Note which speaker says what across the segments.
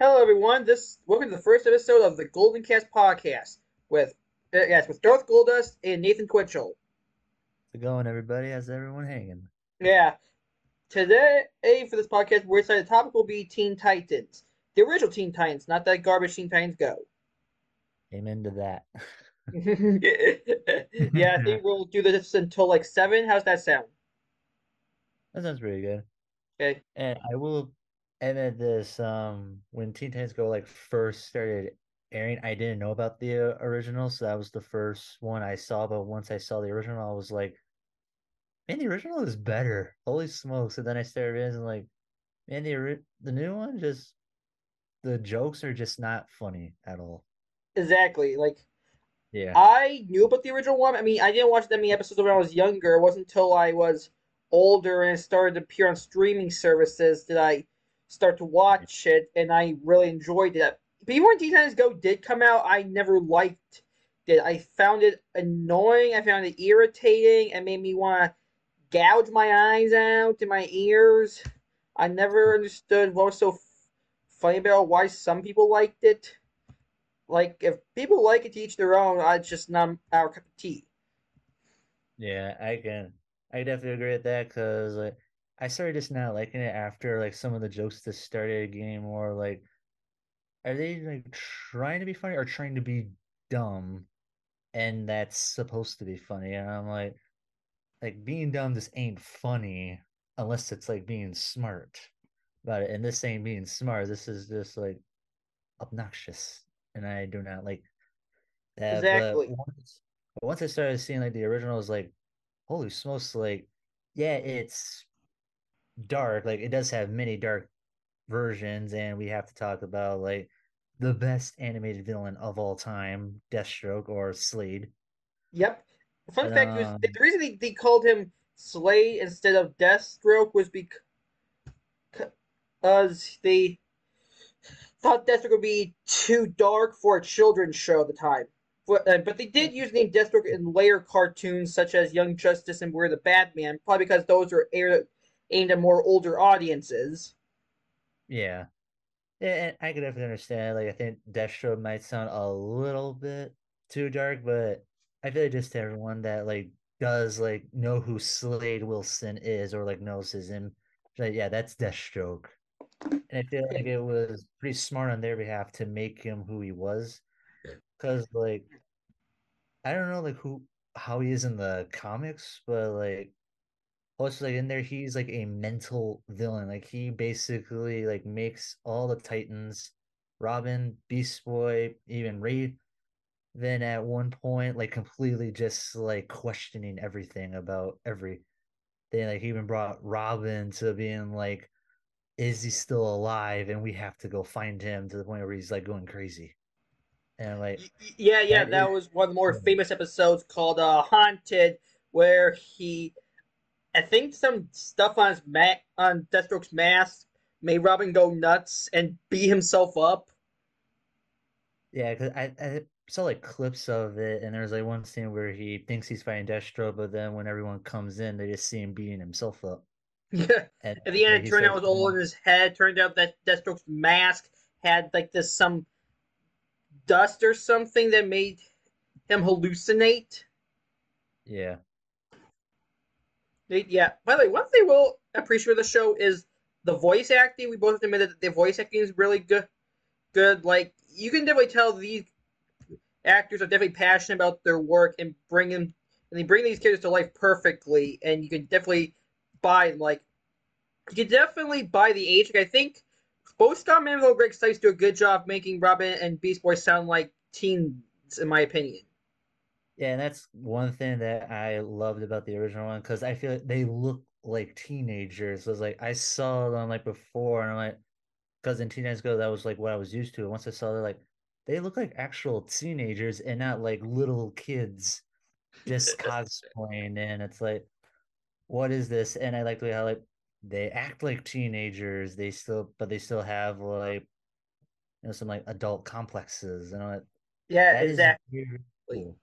Speaker 1: Hello, everyone. This welcome to the first episode of the Golden Cast podcast with uh, yes with Darth Goldust and Nathan Twitchell.
Speaker 2: How's it going, everybody? How's everyone hanging?
Speaker 1: Yeah. Today for this podcast, we're deciding the topic will be Teen Titans, the original Teen Titans, not that garbage Teen Titans Go.
Speaker 2: Amen to that.
Speaker 1: yeah, I think we'll do this until like seven. How's that sound?
Speaker 2: That sounds pretty good.
Speaker 1: Okay.
Speaker 2: And I will admit this: um, when Teen Titans Go like first started airing, I didn't know about the uh, original, so that was the first one I saw. But once I saw the original, I was like, "Man, the original is better." Holy smokes! And then I started realizing, like, man, the the new one just the jokes are just not funny at all.
Speaker 1: Exactly. Like
Speaker 2: Yeah.
Speaker 1: I knew about the original one. I mean, I didn't watch that many episodes when I was younger. It wasn't until I was older and it started to appear on streaming services that I start to watch it, and I really enjoyed it. But even when Teen Titans Go did come out, I never liked it. I found it annoying. I found it irritating. It made me want to gouge my eyes out and my ears. I never understood what was so f- funny about why some people liked it. Like, if people like it to each their own, it's just not our cup of tea.
Speaker 2: Yeah, I can. I definitely agree with that because like I started just not liking it after like some of the jokes that started getting more like, are they like trying to be funny or trying to be dumb? And that's supposed to be funny. And I'm like, like being dumb just ain't funny unless it's like being smart about it. And this ain't being smart. This is just like obnoxious, and I do not like that. But
Speaker 1: Exactly.
Speaker 2: once, but once I started seeing like the originals, like holy smokes, like yeah, it's dark. Like it does have many dark versions, and we have to talk about like the best animated villain of all time, Deathstroke or Slade.
Speaker 1: Yep. Fun fact was the
Speaker 2: um,
Speaker 1: reason they, they called him Slade instead of Deathstroke was because they thought Deathstroke would be too dark for a children's show at the time. But, uh, but they did use the name Deathstroke in later cartoons such as Young Justice and We're the Batman, probably because those were aired, aimed at more older audiences.
Speaker 2: yeah, yeah, and I could definitely understand. Like I think Deathstroke might sound a little bit too dark, but I feel like just to everyone that like does like know who Slade Wilson is or like knows his in like yeah, that's Deathstroke. And I feel like it was pretty smart on their behalf to make him who he was. Cause like I don't know like who how he is in the comics, but like also like in there he's like a mental villain. Like he basically like makes all the Titans, Robin, Beast Boy, even Raven at one point like completely just like questioning everything about every. everything. Like he even brought Robin to being like, is he still alive? And we have to go find him to the point where he's like going crazy. And like
Speaker 1: Yeah, yeah,
Speaker 2: that is
Speaker 1: that was one of the more famous episodes called uh, Haunted, where he I think some stuff on his ma- on Deathstroke's mask made Robin go nuts and beat himself up.
Speaker 2: Yeah, because I, I saw like clips of it, and there's like one scene where he thinks he's fighting Deathstroke, but then when everyone comes in, they just see him beating himself up.
Speaker 1: Yeah.
Speaker 2: And
Speaker 1: At the end, it turned out it was all mm. in his head. Turned out that Deathstroke's mask had like this some dust or something that made him hallucinate.
Speaker 2: yeah,
Speaker 1: They, yeah. By the way, one thing we'll appreciate the show is the voice acting. We both admitted that the voice acting is really good. Good. Like you can definitely tell these actors are definitely passionate about their work and bring them and they bring these characters to life perfectly. And you can definitely buy like you can definitely buy the age. Like I think both Scott Menville and Greg Cipes do a good job making Robin and Beast Boy sound like teens, in my opinion.
Speaker 2: Yeah, and that's one thing that I loved about the original one because I feel like they look like teenagers. So it's like I saw them like before, and I'm like, because in Teenage Go, that was like what I was used to. And once I saw they're like, they look like actual teenagers and not like little kids just cosplaying. And it's like, what is this? And I like the way how like they act like teenagers. They still, but they still have like you know some like adult complexes, and I'm like,
Speaker 1: Yeah, exactly.
Speaker 2: cool.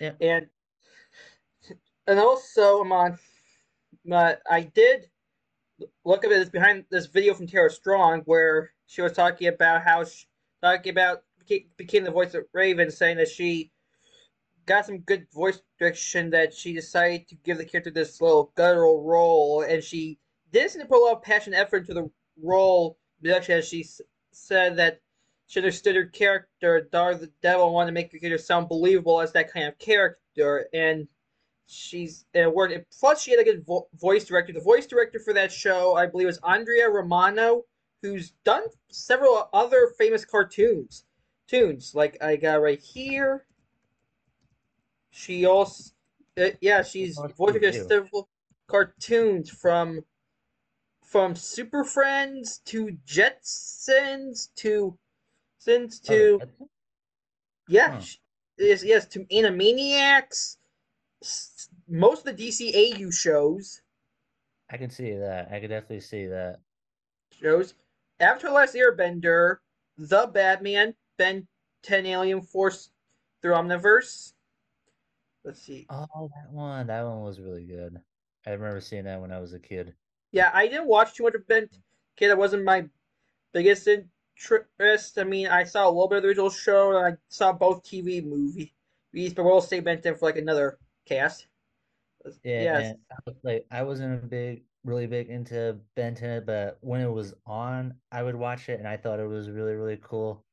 Speaker 2: Yeah,
Speaker 1: And and also, I'm on. Uh, I did look at this behind this video from Tara Strong where she was talking about how she, talking about became the voice of Raven, saying that she got some good voice direction that she decided to give the character this little guttural role, and she did seem to put a lot of passion and effort into the role production as she said that she understood her character, Dar the Devil, wanted to make her sound believable as that kind of character, and she's and word. Plus, she had a good vo- voice director. The voice director for that show, I believe, was Andrea Romano, who's done several other famous cartoons. Tunes like I got right here. She also, uh, yeah, she's voiced several cartoons from from Super Friends to Jetsons to since oh, to oh, yeah, huh. yes, yes, to Animaniacs. Most of the DCAU shows.
Speaker 2: I can see that. I can definitely see that.
Speaker 1: Shows After Last Airbender, The Batman, Ben 10 Alien Force through Omniverse. Let's see.
Speaker 2: Oh, that one. That one was really good. I remember seeing that when I was a kid.
Speaker 1: Yeah, I didn't watch too much of Ben Kid. That wasn't my biggest interest. I mean, I saw a little bit of the original show, and I saw both TV movies, but we'll stay Ben 10 for like another cast.
Speaker 2: Yeah, yes. I was like I wasn't a big, really big into Ben 10, but when it was on, I would watch it, and I thought it was really, really cool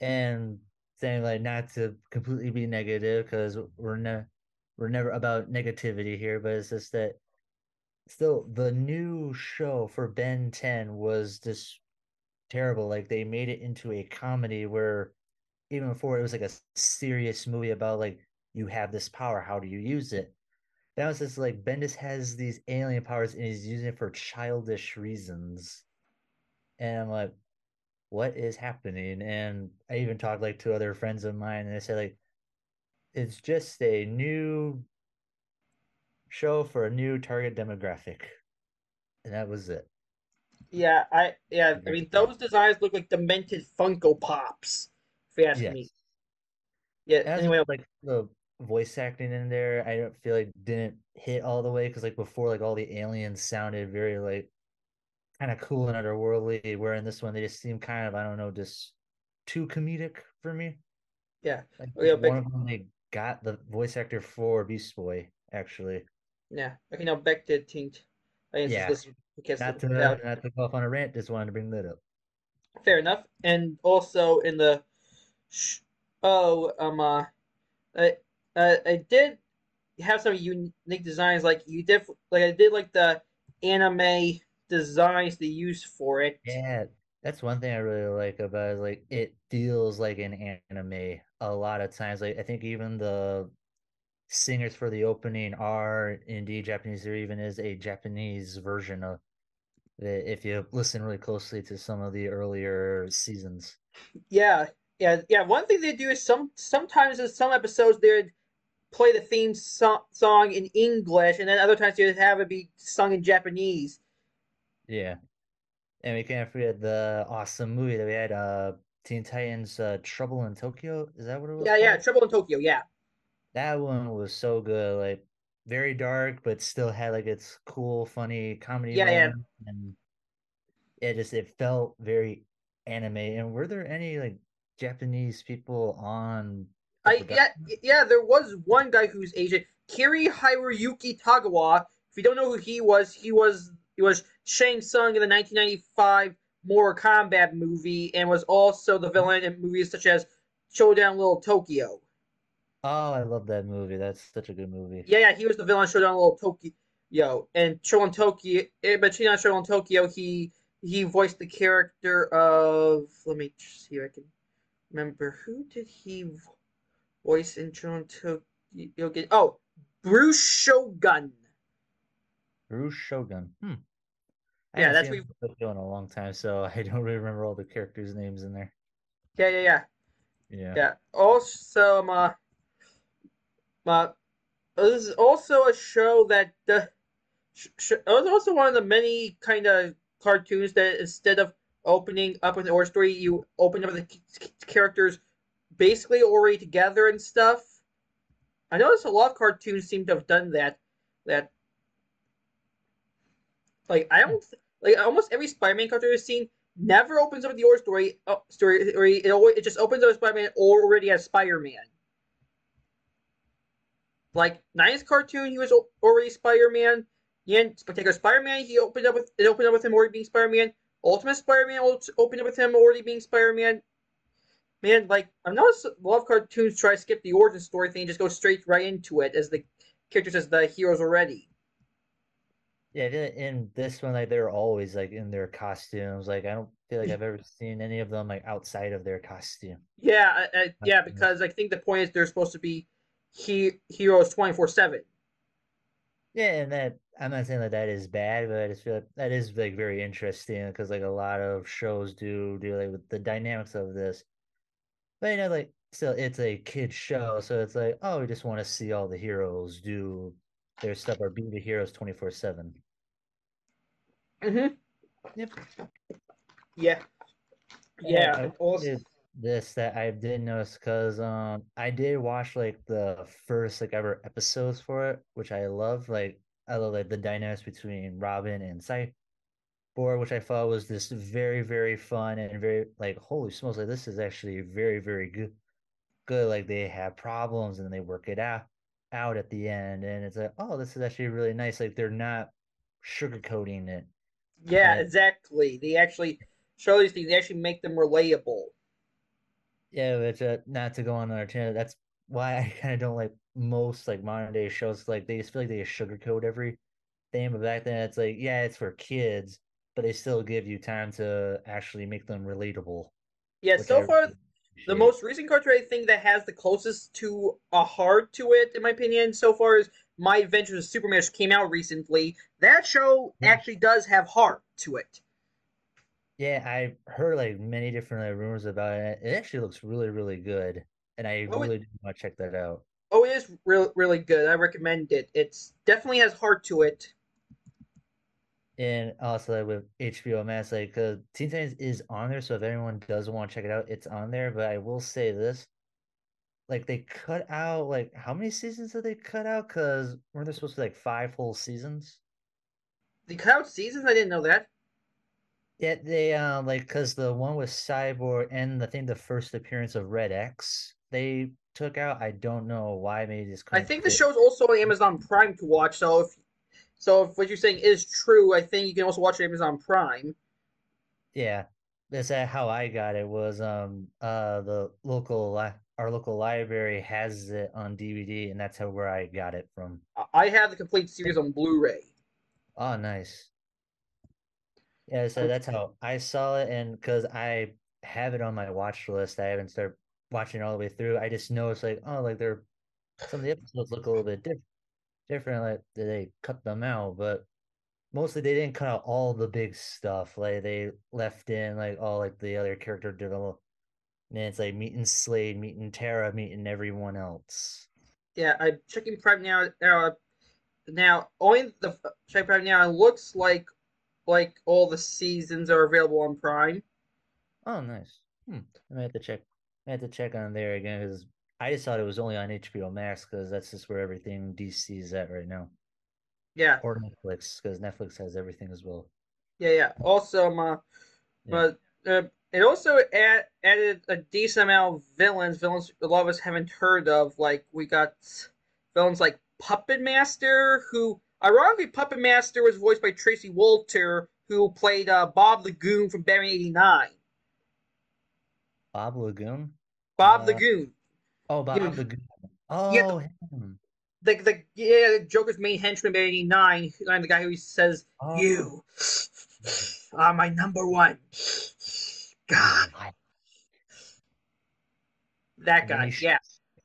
Speaker 2: and saying like not to completely be negative because we're ne- we're never about negativity here, but it's just that still the new show for Ben 10 was just terrible. Like they made it into a comedy where even before it was like a serious movie about like you have this power, how do you use it? That was just like Bendis has these alien powers and he's using it for childish reasons. And I'm like, what is happening? And I even talked like to other friends of mine, and they said like it's just a new show for a new target demographic, and that was it.
Speaker 1: Yeah, I yeah, I mean those designs look like demented Funko Pops. If you ask yes. me. Yeah. As anyway,
Speaker 2: like the voice acting in there, I don't feel like didn't hit all the way because like before, like all the aliens sounded very like kind of cool and otherworldly. Where in this one, they just seem kind of I don't know, just too comedic for me.
Speaker 1: Yeah,
Speaker 2: like, oh, yeah. One of them they got the voice actor for Beast Boy actually.
Speaker 1: Yeah, okay. Now back to Tint.
Speaker 2: Yeah, not to not to go off on a rant. Just wanted to bring that up.
Speaker 1: Fair enough. And also in the oh um uh, I uh, I did have some unique designs like you did like I did like the anime designs they use for it.
Speaker 2: Yeah, that's one thing I really like about it. Like it feels like an anime a lot of times. Like I think even the singers for the opening are indeed Japanese. There even is a Japanese version of it if you listen really closely to some of the earlier seasons.
Speaker 1: Yeah, yeah, yeah. One thing they do is some sometimes in some episodes they play the theme so- song in English, and then other times they have it be sung in Japanese.
Speaker 2: Yeah. And we can't forget the awesome movie that we had, uh Teen Titans uh Trouble in Tokyo. Is that what it was?
Speaker 1: Yeah, called? yeah, Trouble in Tokyo, yeah.
Speaker 2: That one was so good, like very dark, but still had like its cool, funny comedy.
Speaker 1: Yeah, yeah.
Speaker 2: And it just it felt very anime. And were there any like Japanese people on
Speaker 1: I yeah yeah, there was one guy who's Asian, Cary-Hiroyuki Tagawa. If you don't know who he was, he was he was Shang Tsung in the 1995 Mortal Kombat movie and was also the mm-hmm. villain in movies such as Showdown Little Tokyo.
Speaker 2: Oh, I love that movie. That's such a good movie.
Speaker 1: Yeah, yeah, he was the villain Showdown Little Tokyo. Yo and Showdown Tokyo, eh, but not Showdown Tokyo, he he voiced the character of. Let me see if I can remember who did he voice in Showdown Tokyo. Oh, Brushogun.
Speaker 2: Bruce Shogun. Hmm.
Speaker 1: I yeah, that's what we've
Speaker 2: been in a long time, so I don't really remember all the characters' names in there.
Speaker 1: Yeah, yeah, yeah.
Speaker 2: Yeah.
Speaker 1: Yeah. Also, um, uh, uh, this is also a show that the sh- sh- it was also one of the many kind of cartoons that instead of opening up with origin story, you open up the characters basically already together and stuff. I noticed a lot of cartoons seem to have done that. That like I don't like almost every Spider-Man cartoon I've seen never opens up with the origin story. Uh, story, it always it just opens up with Spider-Man already as Spider-Man. Like '90s cartoon, he was already Spider-Man. Yeah, Spectacular Spider-Man, he opened up with it opened up with him already being Spider-Man. Ultimate Spider-Man opened up with him already being Spider-Man. Man, like I've noticed a lot of cartoons try to skip the origin story thing and just go straight right into it as the characters as the heroes already.
Speaker 2: Yeah, in this one, like they're always like in their costumes. Like I don't feel like I've ever seen any of them like outside of their costume.
Speaker 1: Yeah, uh, yeah, because I think the point is they're supposed to be he heroes twenty four seven.
Speaker 2: Yeah, and that I'm not saying that that is bad, but I just feel like that is like very interesting because like a lot of shows do do like with the dynamics of this. But you know, like still, it's a kid show, so it's like oh, we just want to see all the heroes do their stuff or be the heroes twenty four seven.
Speaker 1: mm-hmm
Speaker 2: Yep.
Speaker 1: Yeah. Yeah.
Speaker 2: Also, this that I did notice because um I did watch like the first like ever episodes for it, which I love. Like I love like the dynamics between Robin and Cyborg, which I thought was just very very fun and very like holy smokes, like this is actually very very good. Good, like they have problems and they work it out out at the end, and it's like oh this is actually really nice. Like they're not sugarcoating it.
Speaker 1: Yeah, and, exactly. They actually show these things. They actually make them relatable.
Speaker 2: Yeah, but uh, not to go on our channel. That's why I kind of don't like most like modern day shows. Like they just feel like they sugarcoat every thing. But back then, it's like yeah, it's for kids, but they still give you time to actually make them relatable.
Speaker 1: Yeah, so I far, the most recent cartoon I think that has the closest to a heart to it, in my opinion, so far is My Adventures of Superman, which came out recently. That show mm-hmm. actually does have heart to it.
Speaker 2: Yeah, I've heard like many different like, rumors about it. It actually looks really, really good, and I oh, really it, do want to check that out.
Speaker 1: Oh, it is really, really good. I recommend it. It's definitely has heart to it.
Speaker 2: And also like, with HBO Max, like because Teen Titans is on there, so if anyone does want to check it out, it's on there. But I will say this: like they cut out like how many seasons did they cut out? Because weren't there supposed to be like five whole seasons?
Speaker 1: They cut out seasons. I didn't know that.
Speaker 2: Yeah, they um like because the one with Cyborg and I think the first appearance of Red X they took out. I don't know why. Maybe just
Speaker 1: I think the show's also on Amazon Prime to watch. So if so, if what you're saying is true, I think you can also watch Amazon Prime.
Speaker 2: Yeah, that's how I got it. Was um uh the local li- our local library has it on DVD, and that's how where I got it from.
Speaker 1: I have the complete series on Blu-ray.
Speaker 2: Oh, nice. Yeah, so that's how I saw it, and because I have it on my watch list, I haven't started watching it all the way through. I just noticed like, oh, like they're some of the episodes look a little bit different. Different, like they cut them out, but mostly they didn't cut out all the big stuff. Like they left in like all like the other character development. It's like meeting Slade, meeting Tara, meeting everyone else.
Speaker 1: Yeah, I'm checking Prime now. Uh, now, only the check Prime now. It looks like like all the seasons are available on Prime.
Speaker 2: Oh, nice. Hmm. I might have to check. I have to check on there again because I just thought it was only on HBO Max because that's just where everything DC is at right now.
Speaker 1: Yeah.
Speaker 2: Or Netflix because Netflix has everything as well.
Speaker 1: Yeah, yeah. Also, um, uh, yeah. but uh, it also add, added a decent amount of villains. Villains a lot of us haven't heard of. Like we got villains like Puppet Master, who Ironically, Puppet Master was voiced by Tracy Walter, who played uh, Bob the Goon from Batman '89.
Speaker 2: Bob the Goon.
Speaker 1: Bob uh, the Goon.
Speaker 2: Oh, Bob the Goon. Oh, yeah, him.
Speaker 1: The, the yeah, Joker's main henchman, Batman '89. I'm the guy who says, oh. "You are my number one." God. That guy, yeah.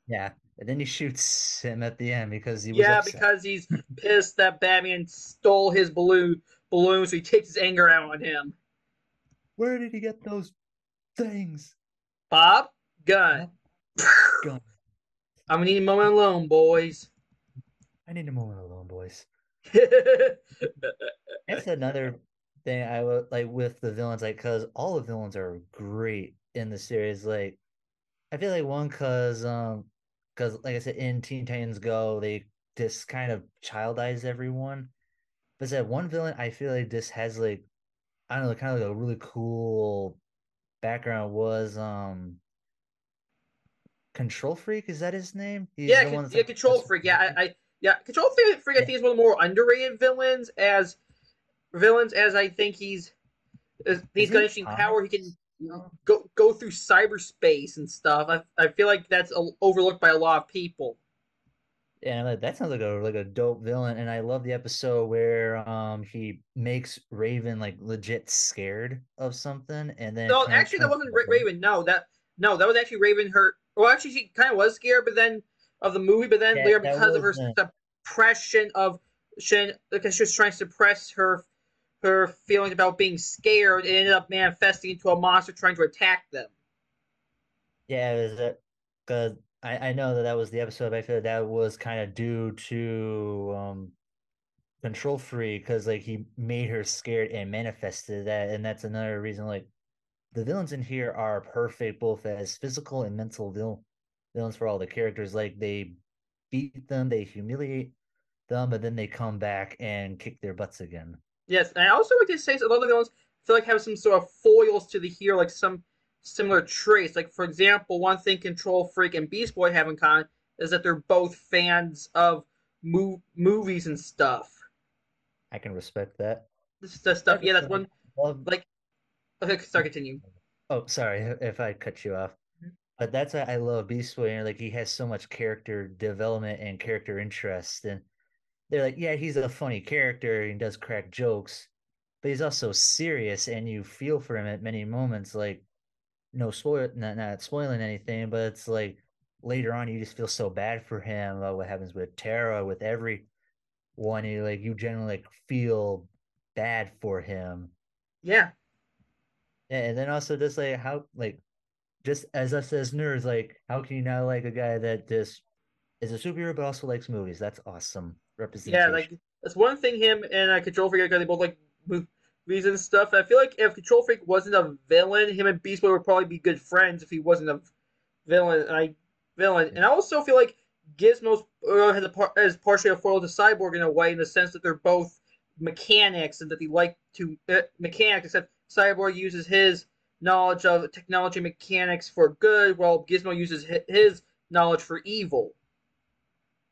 Speaker 2: Yeah. And then he shoots him at the end because he was
Speaker 1: yeah,
Speaker 2: upset.
Speaker 1: because he's pissed that Batman stole his balloon balloon, so he takes his anger out on him.
Speaker 2: Where did he get those things?
Speaker 1: Bob, gun. Gun. I'm gonna need a moment alone, boys.
Speaker 2: I need a moment alone, boys. That's another thing I would like with the villains, like because all the villains are great in the series. Like, I feel like one because um because like I said, in Teen Titans Go, they just kind of childize everyone. But that one villain, I feel like this has like I don't know, kind of like a really cool background was um Control Freak. Is that his name? He's
Speaker 1: Yeah,
Speaker 2: the
Speaker 1: con- yeah,
Speaker 2: like
Speaker 1: Control Freak. Yeah, I, I yeah, Control Freak. Freak I
Speaker 2: yeah,
Speaker 1: think is one of the more underrated villains. As villains, as I think he's he's
Speaker 2: he
Speaker 1: got
Speaker 2: in
Speaker 1: interesting power. He can go go through cyberspace and stuff. I I feel like that's a, overlooked by a lot of people.
Speaker 2: Yeah, that sounds like a like a dope villain, and I love the episode where um he makes Raven like legit scared of something, and then
Speaker 1: No, actually, that wasn't Raven. No, that no, that was actually Raven. Her well, actually, she kind of was scared, but then of the movie, but then
Speaker 2: Yeah,
Speaker 1: later because of her suppression of Shin, because she was trying to suppress her her feelings about being scared, it ended up manifesting into a monster trying to attack them.
Speaker 2: Yeah, it was because I I know that that was the episode. I feel that was kind of due to um Control Free because like he made her scared and manifested that, and that's another reason like the villains in here are perfect both as physical and mental vil villains for all the characters. Like they beat them, they humiliate them, but then they come back and kick their butts again.
Speaker 1: Yes, and I also like to say a lot of the villains feel like have some sort of foils to the hero, like some similar traits. Like for example, one thing Control Freak and Beast Boy have in common is that they're both fans of mov- movies and stuff.
Speaker 2: I can respect that.
Speaker 1: This is the stuff. Yeah, that's one.
Speaker 2: Um,
Speaker 1: like, okay, sorry, continue.
Speaker 2: Oh, sorry if I cut you off. Mm-hmm. But that's why I love Beast Boy. And like he has so much character development and character interest. And they're like, yeah, he's a funny character and does crack jokes, but he's also serious and you feel for him at many moments. Like, no spoil not not spoiling anything, but it's like later on you just feel so bad for him about what happens with Tara, with everyone. You like you generally like feel bad for him.
Speaker 1: Yeah,
Speaker 2: And then also just like how like just as us as nerds, like how can you not like a guy that just is a superhero but also likes movies? That's awesome
Speaker 1: yeah. Like that's one thing. Him and uh, Control Freak, because they both like movies and stuff. I feel like if Control Freak wasn't a villain, him and Beast Boy would probably be good friends if he wasn't a villain. I villain, and I also feel like Gizmo uh, has a par- is partially a foil to Cyborg in a way, in the sense that they're both mechanics and that they like to uh, mechanics. Except Cyborg uses his knowledge of technology mechanics for good, while Gizmo uses his knowledge for evil.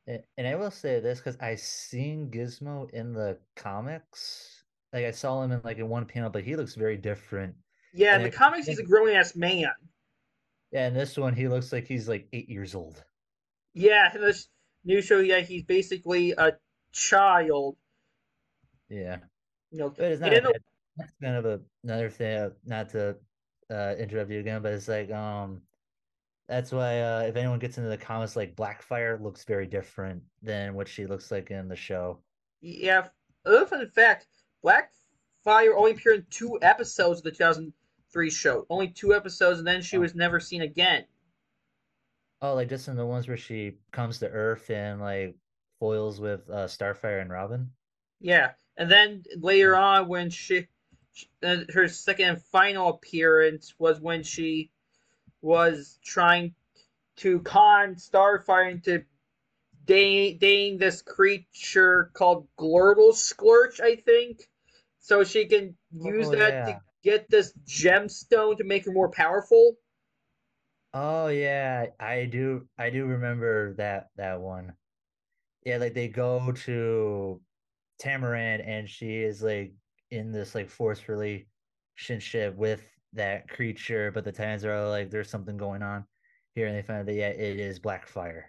Speaker 2: And, and I will say this because I seen Gizmo in the comics. Like I saw him in like in one panel, but he looks very different.
Speaker 1: Yeah, in the
Speaker 2: I
Speaker 1: comics, he's a grown ass man.
Speaker 2: yeah, in this one he looks like he's like eight years old.
Speaker 1: Yeah, in this new show, yeah, he's basically a child.
Speaker 2: Yeah.
Speaker 1: You know,
Speaker 2: But it's not that's kind of a, another thing, uh, not to uh interrupt you again, but it's like um That's why uh, if anyone gets into the comments like Blackfire looks very different than what she looks like in the show.
Speaker 1: Yeah, other fun fact: Blackfire only appeared in two episodes of the 2003 show. Only two episodes, and then she
Speaker 2: Oh,
Speaker 1: was never seen again.
Speaker 2: oh, like just in the ones where she comes to Earth and like foils with uh, Starfire and Robin.
Speaker 1: Yeah, and then later on, when she, uh, her second and final appearance was when she was trying to con Starfire into dating this creature called Glurtle Splurch, I think, so she can oh, use
Speaker 2: Oh
Speaker 1: that to get this gemstone to make her more powerful.
Speaker 2: Oh yeah. I do. I do remember that that one. Yeah, like they go to Tamaran and she is like in this like forced relationship with that creature, but the Titans are like, there's something going on here, and they find that yeah, it is Blackfire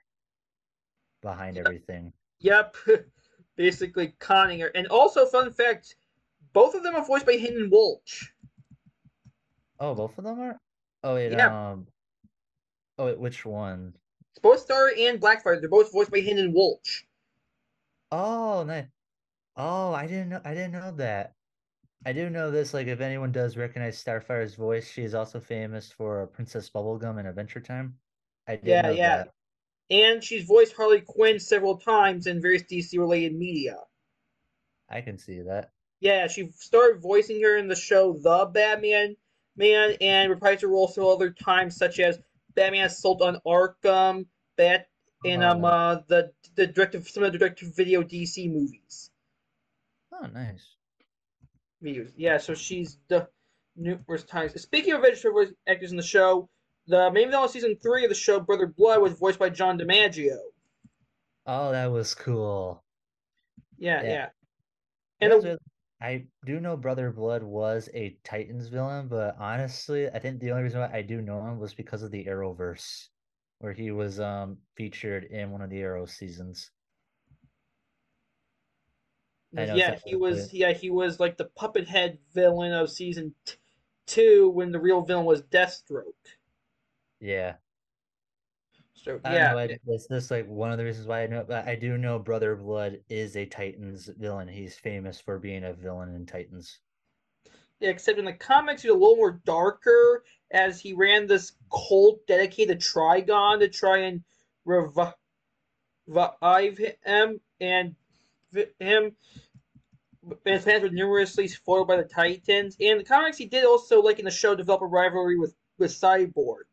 Speaker 2: behind everything.
Speaker 1: Yep, basically conning her. And also, fun fact: both of them are voiced by Hynden Walch.
Speaker 2: Oh, both of them are? Oh wait,
Speaker 1: Yeah,
Speaker 2: um oh wait, which one?
Speaker 1: It's both Star and Blackfire. They're both voiced by Hynden Walch.
Speaker 2: Oh, nice. Oh, I didn't know I didn't know that. I do know this, like if anyone does recognize Starfire's voice, she is also famous for Princess Bubblegum in Adventure Time. I did
Speaker 1: Yeah,
Speaker 2: know
Speaker 1: yeah.
Speaker 2: that.
Speaker 1: And she's voiced Harley Quinn several times in various DC related media.
Speaker 2: I can see that.
Speaker 1: Yeah, she started voicing her in the show The Batman Man and reprised her role several other times, such as Batman Assault on Arkham, Bat and um uh the the directive some of the direct to video DC movies.
Speaker 2: Oh, nice.
Speaker 1: Views. Yeah, so she's the numerous times. Speaking of vegetarian actors in the show, the main villain of season three of the show, Brother Blood, was voiced by John DiMaggio.
Speaker 2: Oh, that was cool.
Speaker 1: Yeah,
Speaker 2: Yeah.
Speaker 1: yeah.
Speaker 2: And I do know Brother Blood was a Titans villain, but honestly, I think the only reason why I do know him was because of the Arrowverse, where he was um featured in one of the Arrow seasons. Know
Speaker 1: yeah, he was.
Speaker 2: good.
Speaker 1: Yeah, he was like the puppet head villain of season t- two when the real villain was Deathstroke.
Speaker 2: Yeah.
Speaker 1: So
Speaker 2: know,
Speaker 1: yeah,
Speaker 2: I, it's just like one of the reasons why I know, but I do know Brother Blood is a Titans villain. He's famous for being a villain in Titans.
Speaker 1: Yeah, except in the comics, he's a little more darker, as he ran this cult dedicated to Trigon to try and revive him, and him. His plans were numerously foiled by the Titans. And the comics, he did also, like in the show, develop a rivalry with with Cyborg.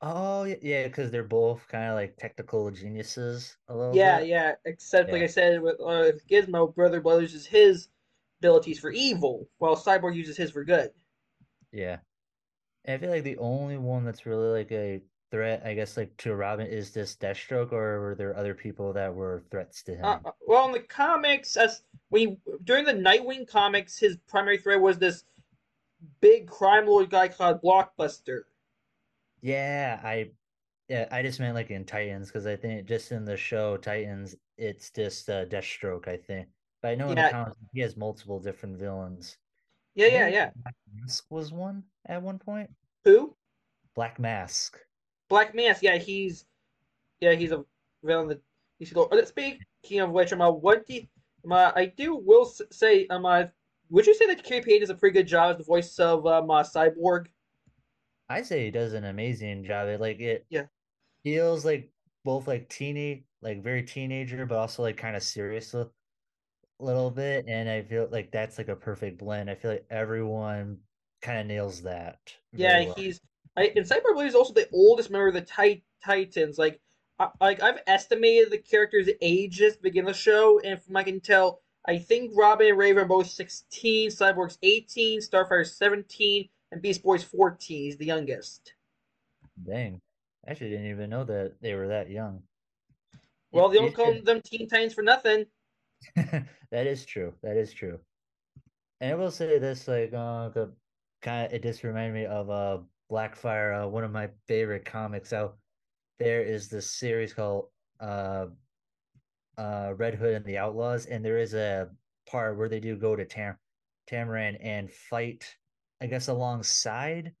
Speaker 2: Oh yeah, yeah, because they're both kind of like technical geniuses a little
Speaker 1: Yeah,
Speaker 2: bit.
Speaker 1: yeah. Except, like I said, with uh, Gizmo, Brother Blood uses his abilities for evil, while Cyborg uses his for good.
Speaker 2: Yeah. And I feel like the only one that's really like a threat, I guess, like to Robin is this Deathstroke, or were there other people that were threats to him?
Speaker 1: Uh, uh, well, in the comics, as we during the Nightwing comics, his primary threat was this big crime lord guy called Blockbuster.
Speaker 2: Yeah, I yeah, I just meant like in Titans because I think just in the show Titans, it's just uh, Deathstroke, I think. But I know in the comics he has multiple different villains.
Speaker 1: Yeah, yeah, yeah.
Speaker 2: Black Mask was one at one point.
Speaker 1: Who?
Speaker 2: Black Mask.
Speaker 1: Black Mask. Yeah, he's yeah he's a villain that you should go. Uh, speaking of which, um, uh, what do you, um, uh, I do will say um, uh, would you say that Page does a pretty good job as the voice of um, uh, Cyborg?
Speaker 2: I say he does an amazing job. It like it
Speaker 1: Yeah.
Speaker 2: feels like both like teeny like very teenager, but also like kind of serious a little bit. And I feel like that's like a perfect blend. I feel like everyone kind of nails that.
Speaker 1: Yeah,
Speaker 2: well.
Speaker 1: he's I, and Cyborg Blade is also the oldest member of the Tit- Titans. Like, I, like I've estimated the character's ages to begin the show, and from I can tell, I think Robin and Raven are both sixteen, Cyborg's eighteen, Starfire's seventeen, and Beast Boy's fourteen. He's the youngest.
Speaker 2: Dang. I actually didn't even know that they were that young.
Speaker 1: Well, they don't call them Teen Titans for nothing.
Speaker 2: that is true. That is true. And I will say this, like, uh, kind of, it just reminded me of uh, Blackfire, uh, one of my favorite comics out there is this series called uh, uh, Red Hood and the Outlaws, and there is a part where they do go to Tam Tamaran and fight, I guess, alongside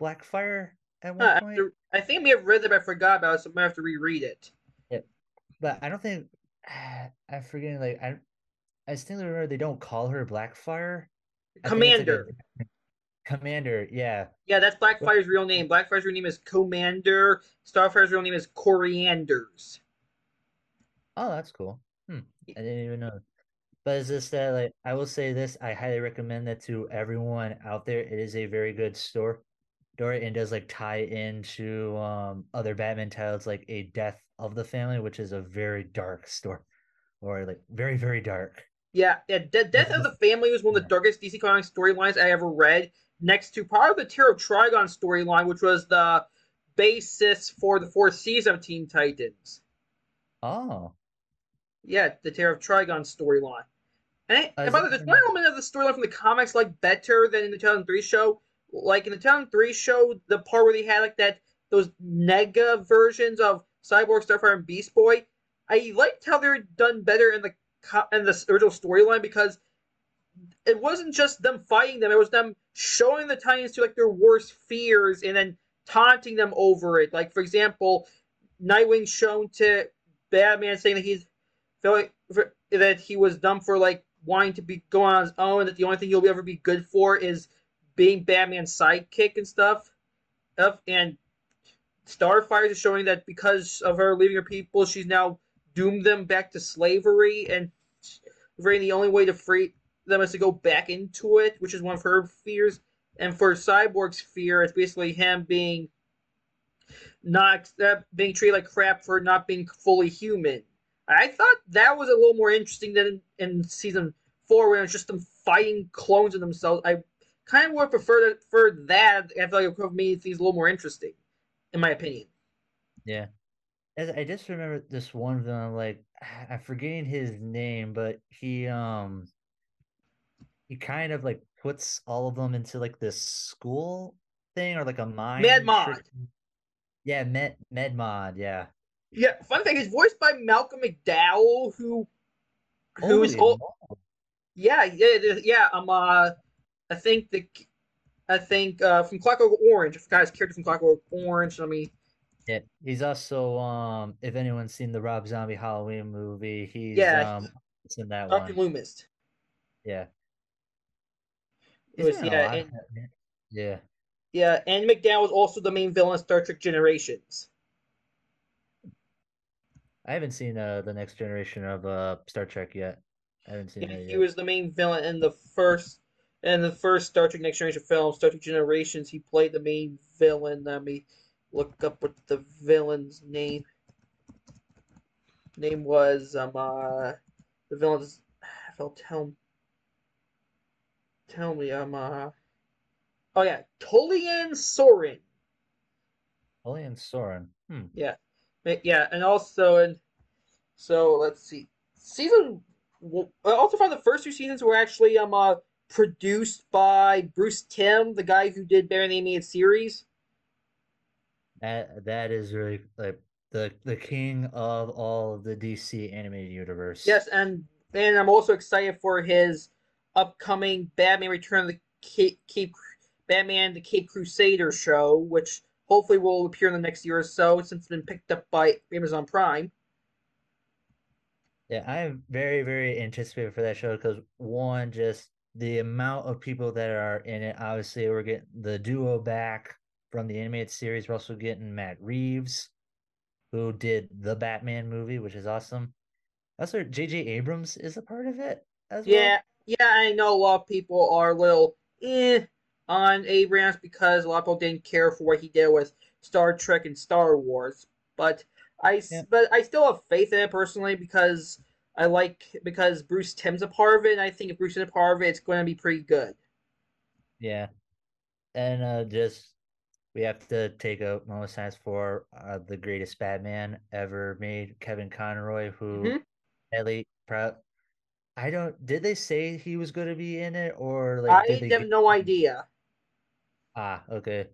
Speaker 2: Blackfire at one
Speaker 1: Huh, I,
Speaker 2: point.
Speaker 1: to- I think I may have read it, but I forgot about it, so I might have to reread it.
Speaker 2: But I don't think I'm forgetting. Like I, I still remember they don't call her Blackfire. Komand'r. like Komand'r. Yeah.
Speaker 1: Yeah, that's Blackfire's real name. Blackfire's real name is Komand'r. Starfire's real name is Corianders.
Speaker 2: Oh, that's cool. Hmm. I didn't even know. But it's just that, like, I will say this: I highly recommend that to everyone out there. It is a very good store, story, and does like tie into um other Batman titles, like a Death of the Family, which is a very dark story, or like very very dark.
Speaker 1: Yeah, yeah. De- Death of the Family was one of the darkest DC Comics storylines I ever read. Next to part of the Terror of Trigon storyline, which was the basis for the fourth season of Teen Titans.
Speaker 2: Oh,
Speaker 1: Yeah, the Terror of Trigon storyline. And, and by the way, there's one element of the storyline from the comics like better than in the 2003 show. Like in the 2003 show, the part where they had like that those nega versions of Cyborg, Starfire, and Beast Boy. I liked how they're done better in the co- in the original storyline because it wasn't just them fighting them; it was them showing the Titans to like their worst fears and then taunting them over it. Like for example, Nightwing shown to Batman saying that he's felt like for, that he was dumb for like wanting to be going on his own, that the only thing he'll ever be good for is being Batman's sidekick and stuff. And Starfire is showing that because of her leaving her people, she's now doomed them back to slavery, and the only way to free them is to go back into it, which is one of her fears. And for Cyborg's fear, it's basically him being not uh, being treated like crap for not being fully human. I thought that was a little more interesting than in, in season four, where it's just them fighting clones of themselves. I kind of would prefer to, for that. I feel like it would things a little more interesting, in my opinion.
Speaker 2: Yeah. I just remember this one villain, like I'm forgetting his name, but he um he kind of like puts all of them into like this school thing or like a mind.
Speaker 1: Mad Mod.
Speaker 2: Yeah, Med Med Mod. Yeah.
Speaker 1: Yeah. Fun thing, he's voiced by Malcolm McDowell, who who is old. Yeah, yeah, yeah. Um, uh, I think the, I think uh from Clockwork Orange. I guys character from Clockwork Orange. I me.
Speaker 2: Yeah, he's also um. If anyone's seen the Rob Zombie Halloween movie, he's
Speaker 1: yeah,
Speaker 2: um. It's in that
Speaker 1: Dr.
Speaker 2: one.
Speaker 1: Loomis.
Speaker 2: Yeah.
Speaker 1: Was, yeah, and,
Speaker 2: yeah.
Speaker 1: Yeah, and McDowell was also the main villain in Star Trek Generations.
Speaker 2: I haven't seen uh, the next generation of uh, Star Trek yet. I haven't seen
Speaker 1: yeah,
Speaker 2: it.
Speaker 1: He was the main villain in the first in the first Star Trek Next Generation film, Star Trek Generations. He played the main villain. Let me look up what the villain's name name was. Um, uh, the villain's. I'll tell me. Um, uh, oh yeah, Tolian Soren.
Speaker 2: Tolian Soren. Hmm.
Speaker 1: Yeah, yeah, and also and so let's see, season. I also found the first two seasons were actually um uh, produced by Bruce Timm, the guy who did Bear the Animated Series.
Speaker 2: That that is really like the the king of all of the DC animated universe.
Speaker 1: Yes, and and I'm also excited for his upcoming Batman Return of the Cape, Cape Batman the Cape Crusader show, which hopefully will appear in the next year or so since it's been picked up by Amazon Prime.
Speaker 2: Yeah, I am very, very anticipated for that show because one, just the amount of people that are in it. Obviously, we're getting the duo back from the animated series. We're also getting Matt Reeves, who did the Batman movie, which is awesome. Also, J.J. Abrams is a part of it as
Speaker 1: well. Yeah, I know a lot of people are a little eh on Abrams because a lot of people didn't care for what he did with Star Trek and Star Wars. But I, yeah. but I still have faith in it personally because I like because Bruce Timm's a part of it, and I think if Bruce is a part of it, it's going to be pretty good.
Speaker 2: Yeah, and uh, just we have to take a moment of silence for uh, the greatest Batman ever made, Kevin Conroy, who mm-hmm. Ellie I don't. Did they say he was going to be in it, or like?
Speaker 1: I have get... no idea.
Speaker 2: Ah, okay.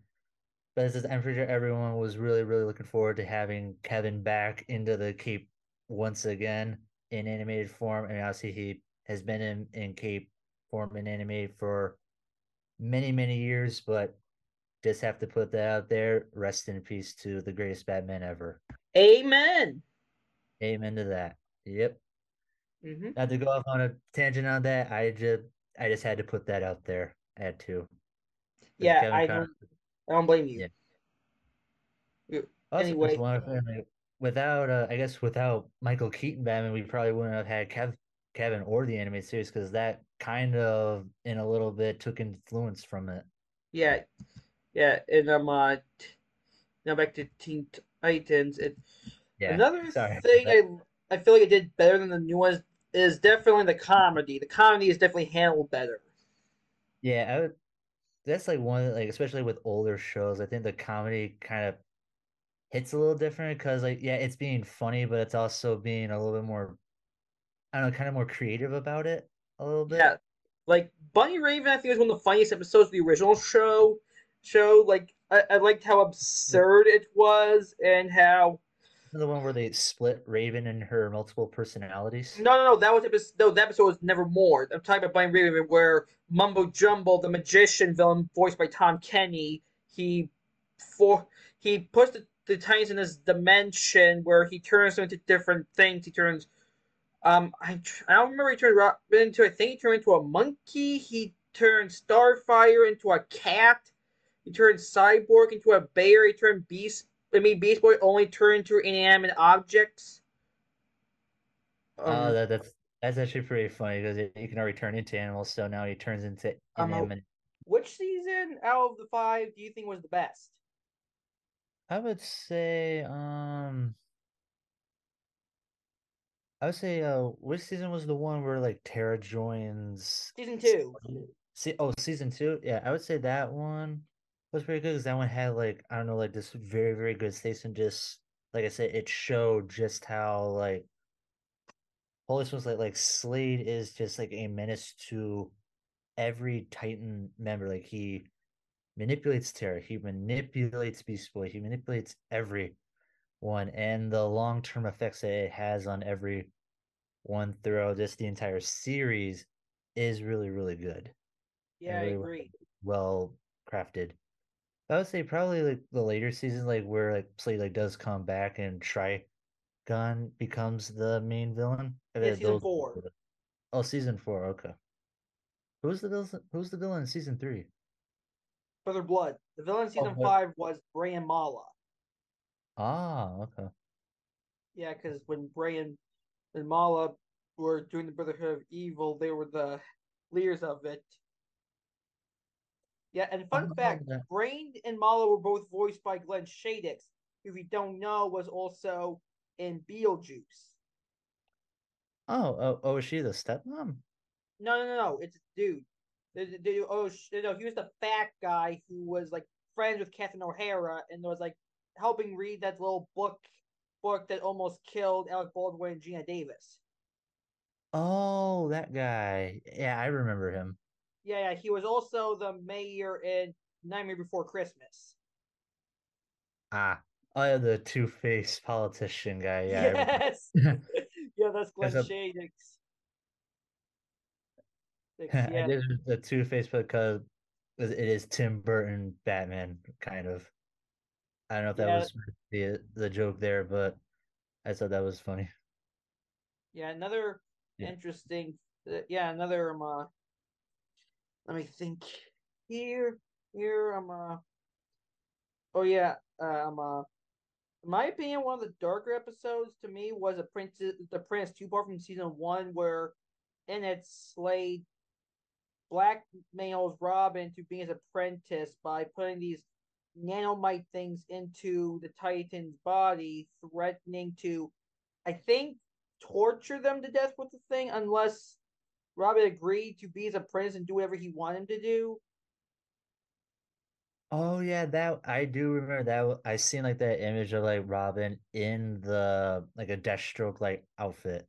Speaker 2: But just, I'm pretty sure everyone was really, really looking forward to having Kevin back into the Cape once again in animated form, and obviously he has been in in Cape form in animated for many, many years. But just have to put that out there. Rest in peace to the greatest Batman ever.
Speaker 1: Amen.
Speaker 2: Amen to that. Yep.
Speaker 1: Mm-hmm.
Speaker 2: Not to go off on a tangent on that, I just I just had to put that out there. I had to.
Speaker 1: Yeah, I don't. I don't blame you.
Speaker 2: Yeah. Also, anyway, without uh, I guess without Michael Keaton Batman, we probably wouldn't have had Kev, Kevin or the animated series because that kind of in a little bit took influence from it.
Speaker 1: Yeah, yeah, and um, uh, now back to Teen Titans. It, yeah, another sorry. thing I I feel like it did better than the new ones is definitely the comedy. The comedy is definitely handled better.
Speaker 2: Yeah, I would. That's like one like especially with older shows. I think the comedy kind of hits a little different because like yeah, it's being funny, but it's also being a little bit more. I don't know, kind of more creative about it a little bit.
Speaker 1: Yeah, like Bunny Raven, I think was one of the funniest episodes of the original show. Show like I, I liked how absurd it was and how
Speaker 2: the one where they split Raven and her multiple personalities?
Speaker 1: No, no, no. That was episode. No, that episode was Nevermore. I'm talking about Blind Raven, where Mumbo Jumbo, the magician villain, voiced by Tom Kenny, he for he puts the, the Titans in this dimension where he turns them into different things. He turns. Um, I, I don't remember he turned into. I think he turned into a monkey. He turned Starfire into a cat. He turned Cyborg into a bear. He turned Beast I mean, Beast Boy only turn into inanimate objects.
Speaker 2: Oh, um, oh, that, that's that's actually pretty funny because he can already turn into animals, so now he turns into inanimate. Um,
Speaker 1: which season out of the five do you think was the best?
Speaker 2: I would say, um, I would say, uh, which season was the one where like Tara joins?
Speaker 1: Season two.
Speaker 2: See, oh, season two. Yeah, I would say that one was pretty good because that one had like I don't know, like this very very good station. Just like I said, it showed just how like Holy was like like Slade is just like a menace to every Titan member. Like he manipulates Tara, he manipulates Beast Boy, he manipulates everyone, and the long term effects that it has on every one throughout just the entire series is really really good.
Speaker 1: Yeah,
Speaker 2: really
Speaker 1: I agree.
Speaker 2: Well crafted. I would say probably like the later seasons, like where like Slade like does come back and Trigon becomes the main villain.
Speaker 1: Yeah, season those, four.
Speaker 2: Oh, season four. Okay. Who's the villain? Who's the villain in season three?
Speaker 1: Brother Blood. The villain in season oh, five was Brain and Mallah.
Speaker 2: Ah, okay.
Speaker 1: Yeah, because when Brain and, and Mallah were doing the Brotherhood of Evil, they were the leaders of it. Yeah, and fun oh, fact, okay. Brain and Mallah were both voiced by Glenn Shadix, who, if you don't know, was also in Beetlejuice.
Speaker 2: Oh, oh, oh, is she the stepmom?
Speaker 1: No, no, no, no. It's dude. The, the, oh, no, he was the fat guy who was like friends with Catherine O'Hara and was like helping read that little book book that almost killed Alec Baldwin and Geena Davis.
Speaker 2: Oh, that guy. Yeah, I remember him.
Speaker 1: Yeah, yeah. He was also the mayor in Nightmare Before Christmas.
Speaker 2: Ah, oh, yeah, the two faced politician guy. Yeah.
Speaker 1: Yes. yeah, that's Glenn Shadix.
Speaker 2: Yeah. the two faced because it is Tim Burton Batman, kind of. I don't know if that yeah. was the the joke there, but I thought that was funny.
Speaker 1: Yeah, another yeah. interesting. Uh, yeah, another um, uh, let me think. Here here i'm uh oh yeah uh, i'm uh in my opinion one of the darker episodes to me was a prince the prince two part from season one where in it slade blackmails robin to be his apprentice by putting these nanomite things into the titan's body threatening to i think torture them to death with the thing unless Robin agreed to be his apprentice and do whatever he wanted him to do.
Speaker 2: Oh yeah, that I do remember that. I seen like that image of like Robin in the like a Deathstroke like outfit,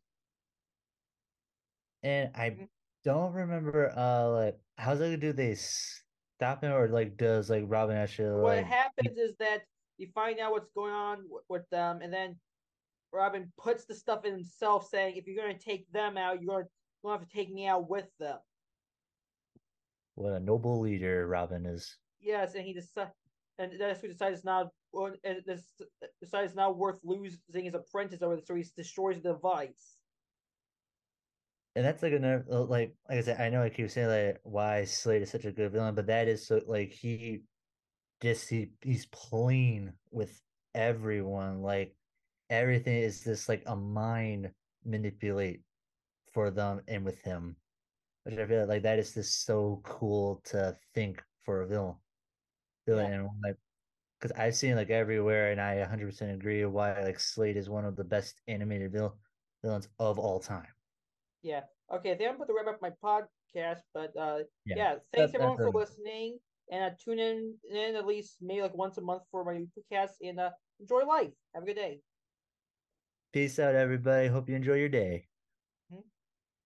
Speaker 2: and I mm-hmm. don't remember uh like how's it do they stop him or like does like Robin actually
Speaker 1: what
Speaker 2: like,
Speaker 1: happens is that you find out what's going on with them, and then Robin puts the stuff in himself, saying, "If you're going to take them out, you're going will have to take me out with them.
Speaker 2: What a noble leader Robin is.
Speaker 1: Yes, and he decides, and that's who decides not, and this decides it's not worth losing his apprentice over, the so he destroys the device.
Speaker 2: And that's like another, uh, like, like I said, I know I keep saying like why Slade is such a good villain, but that is so like he just he he's playing with everyone, like everything is just like a mind manipulate for them and with him, which I feel like that is just so cool to think for a villain. Villain yeah. and like because I've seen like everywhere, and I 100% agree why like Slade is one of the best animated vill- villains of all time.
Speaker 1: Yeah. Okay. They haven't put the wrap up my podcast, but uh, yeah. yeah thanks everyone for listening, and uh, tune in in at least maybe like once a month for my podcast, and uh, enjoy life. Have a good day.
Speaker 2: Peace out, everybody. Hope you enjoy your day.